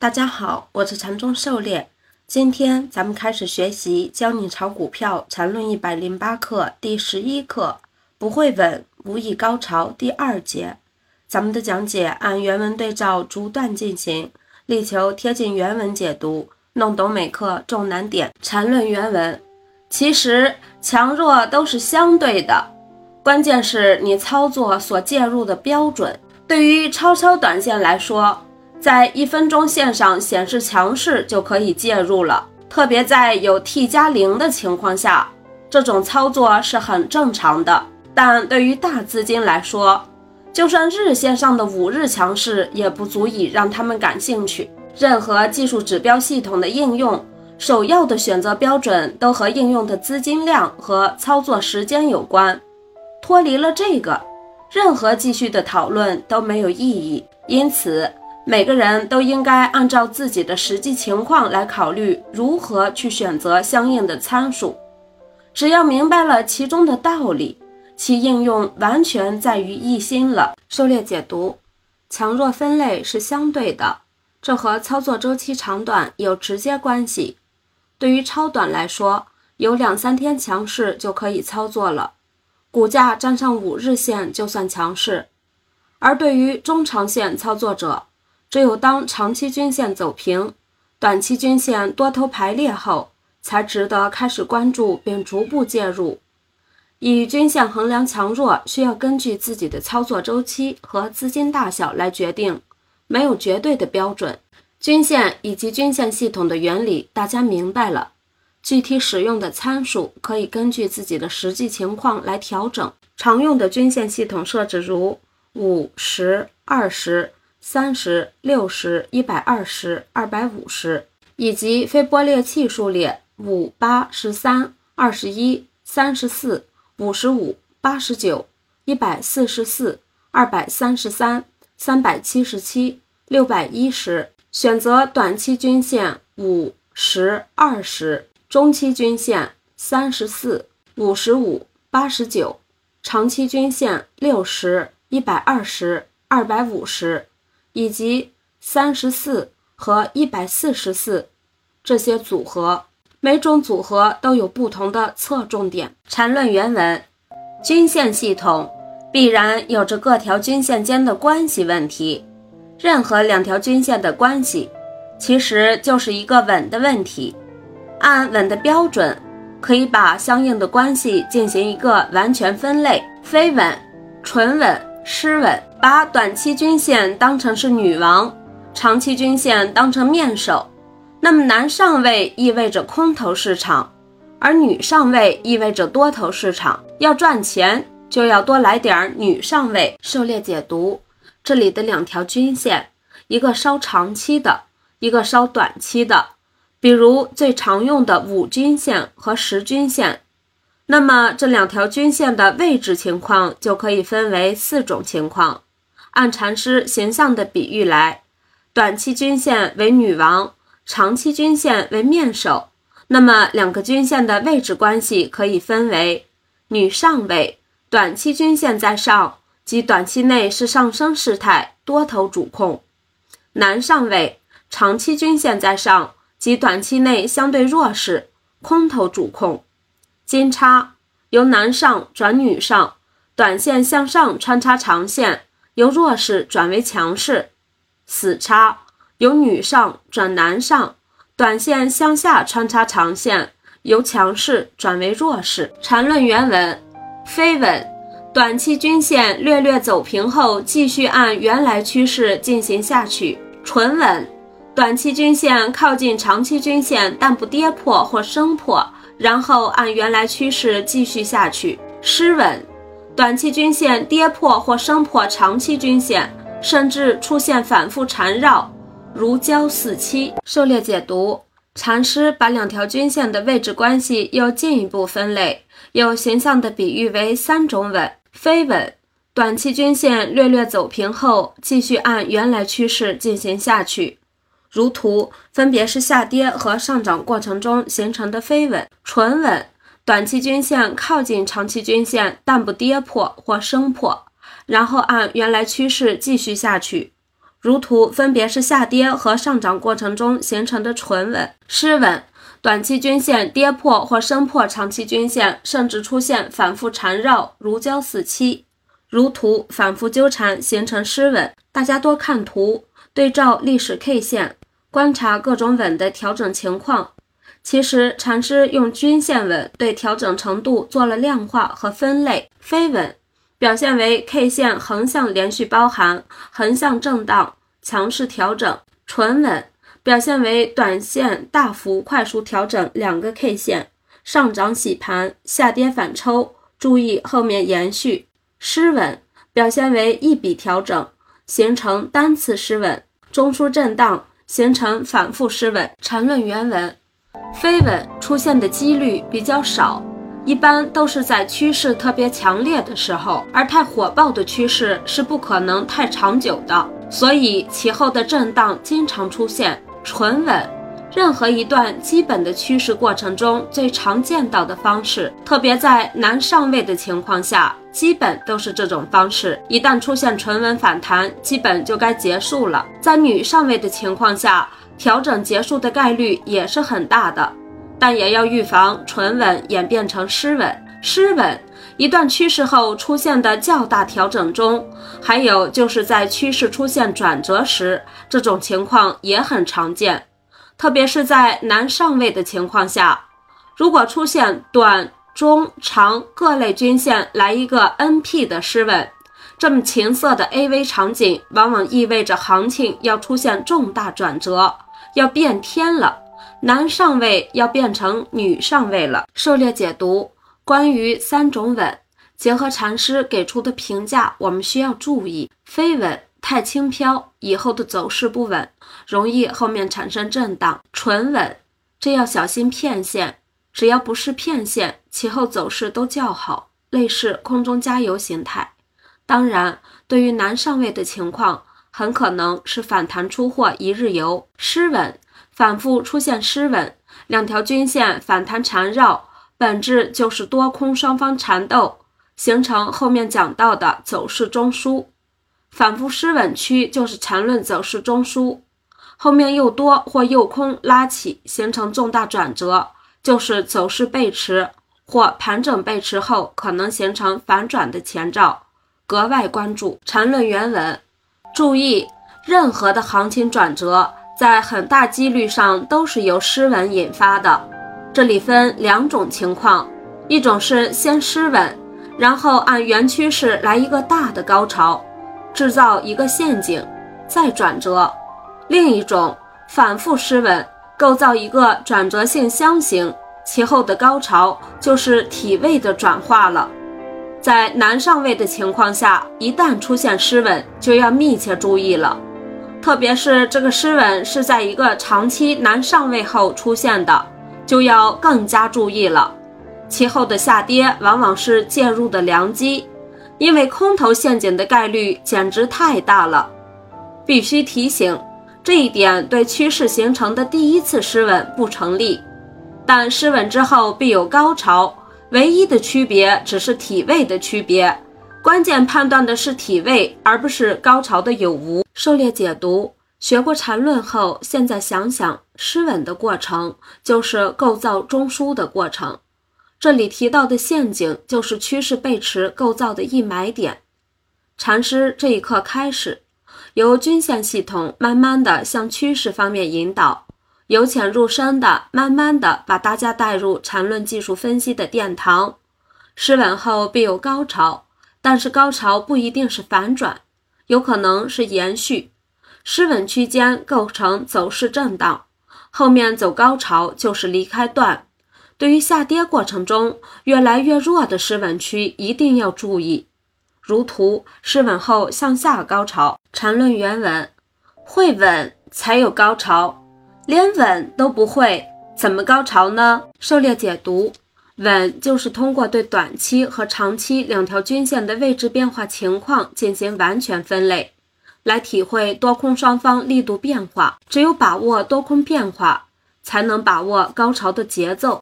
大家好，我是禅中狩猎。今天咱们开始学习《教你炒股票禅论一百零八课》第十一课“不会稳，无以高潮”第二节。咱们的讲解按原文对照逐段进行，力求贴近原文解读，弄懂每课重难点。禅论原文：其实强弱都是相对的，关键是你操作所介入的标准。对于超超短线来说，在一分钟线上显示强势就可以介入了，特别在有 T 加零的情况下，这种操作是很正常的。但对于大资金来说，就算日线上的五日强势也不足以让他们感兴趣。任何技术指标系统的应用，首要的选择标准都和应用的资金量和操作时间有关。脱离了这个，任何继续的讨论都没有意义。因此。每个人都应该按照自己的实际情况来考虑如何去选择相应的参数。只要明白了其中的道理，其应用完全在于一心了。狩猎解读：强弱分类是相对的，这和操作周期长短有直接关系。对于超短来说，有两三天强势就可以操作了，股价站上五日线就算强势；而对于中长线操作者，只有当长期均线走平，短期均线多头排列后，才值得开始关注并逐步介入。以均线衡量强弱，需要根据自己的操作周期和资金大小来决定，没有绝对的标准。均线以及均线系统的原理大家明白了，具体使用的参数可以根据自己的实际情况来调整。常用的均线系统设置如五十、二十。三十六十一百二十二百五十，以及非波列契数列五八十三二十一三十四五十五八十九一百四十四二百三十三三百七十七六百一十。选择短期均线五十二十，中期均线三十四五十五八十九，长期均线六十一百二十二百五十。以及三十四和一百四十四这些组合，每种组合都有不同的侧重点。缠论原文：均线系统必然有着各条均线间的关系问题。任何两条均线的关系，其实就是一个稳的问题。按稳的标准，可以把相应的关系进行一个完全分类：非稳、纯稳。失稳，把短期均线当成是女王，长期均线当成面首，那么男上位意味着空头市场，而女上位意味着多头市场。要赚钱，就要多来点女上位。狩猎解读，这里的两条均线，一个稍长期的，一个稍短期的，比如最常用的五均线和十均线。那么这两条均线的位置情况就可以分为四种情况。按禅师形象的比喻来，短期均线为女王，长期均线为面首。那么两个均线的位置关系可以分为：女上位，短期均线在上，即短期内是上升势态，多头主控；男上位，长期均线在上，即短期内相对弱势，空头主控。金叉由男上转女上，短线向上穿插长线，由弱势转为强势。死叉由女上转男上，短线向下穿插长线，由强势转为弱势。缠论原文：非稳，短期均线略略走平后，继续按原来趋势进行下去。纯稳，短期均线靠近长期均线，但不跌破或升破。然后按原来趋势继续下去，失稳，短期均线跌破或升破长期均线，甚至出现反复缠绕，如胶似漆。狩猎解读，禅师把两条均线的位置关系又进一步分类，有形象的比喻为三种稳：非稳，短期均线略略走平后，继续按原来趋势进行下去。如图分别是下跌和上涨过程中形成的飞稳、纯稳，短期均线靠近长期均线，但不跌破或升破，然后按原来趋势继续下去。如图分别是下跌和上涨过程中形成的唇纹、湿稳，短期均线跌破或升破长期均线，甚至出现反复缠绕，如胶似漆。如图反复纠缠形成湿稳，大家多看图，对照历史 K 线，观察各种稳的调整情况。其实禅师用均线稳对调整程度做了量化和分类，非稳表现为 K 线横向连续包含、横向震荡、强势调整；纯稳表现为短线大幅快速调整，两个 K 线上涨洗盘、下跌反抽，注意后面延续。失稳表现为一笔调整，形成单次失稳；中枢震荡形成反复失稳。缠论原文：飞稳出现的几率比较少，一般都是在趋势特别强烈的时候，而太火爆的趋势是不可能太长久的，所以其后的震荡经常出现纯稳。任何一段基本的趋势过程中最常见到的方式，特别在男上位的情况下，基本都是这种方式。一旦出现纯稳反弹，基本就该结束了。在女上位的情况下，调整结束的概率也是很大的，但也要预防纯稳演变成失稳。失稳一段趋势后出现的较大调整中，还有就是在趋势出现转折时，这种情况也很常见。特别是在男上位的情况下，如果出现短、中、长各类均线来一个 NP 的失稳，这么情色的 AV 场景，往往意味着行情要出现重大转折，要变天了，男上位要变成女上位了。狩猎解读关于三种稳，结合禅师给出的评价，我们需要注意飞稳。太轻飘，以后的走势不稳，容易后面产生震荡。纯稳，这要小心骗线，只要不是骗线，其后走势都较好，类似空中加油形态。当然，对于难上位的情况，很可能是反弹出货一日游。失稳，反复出现失稳，两条均线反弹缠绕，本质就是多空双方缠斗，形成后面讲到的走势中枢。反复失稳区就是缠论走势中枢，后面又多或又空拉起，形成重大转折，就是走势背驰或盘整背驰后可能形成反转的前兆，格外关注。缠论原文，注意，任何的行情转折，在很大几率上都是由失稳引发的。这里分两种情况，一种是先失稳，然后按原趋势来一个大的高潮。制造一个陷阱，再转折；另一种反复失稳，构造一个转折性箱型，其后的高潮就是体位的转化了。在男上位的情况下，一旦出现失稳，就要密切注意了。特别是这个失稳是在一个长期男上位后出现的，就要更加注意了。其后的下跌往往是介入的良机。因为空头陷阱的概率简直太大了，必须提醒这一点对趋势形成的第一次失稳不成立，但失稳之后必有高潮，唯一的区别只是体位的区别，关键判断的是体位，而不是高潮的有无。狩猎解读学过缠论后，现在想想，失稳的过程就是构造中枢的过程。这里提到的陷阱，就是趋势背驰构造的一买点。禅师这一刻开始，由均线系统慢慢的向趋势方面引导，由浅入深的，慢慢的把大家带入缠论技术分析的殿堂。失稳后必有高潮，但是高潮不一定是反转，有可能是延续。失稳区间构成走势震荡，后面走高潮就是离开段。对于下跌过程中越来越弱的失稳区，一定要注意。如图失稳后向下高潮。缠论原文：会稳才有高潮，连稳都不会，怎么高潮呢？狩猎解读：稳就是通过对短期和长期两条均线的位置变化情况进行完全分类，来体会多空双方力度变化。只有把握多空变化，才能把握高潮的节奏。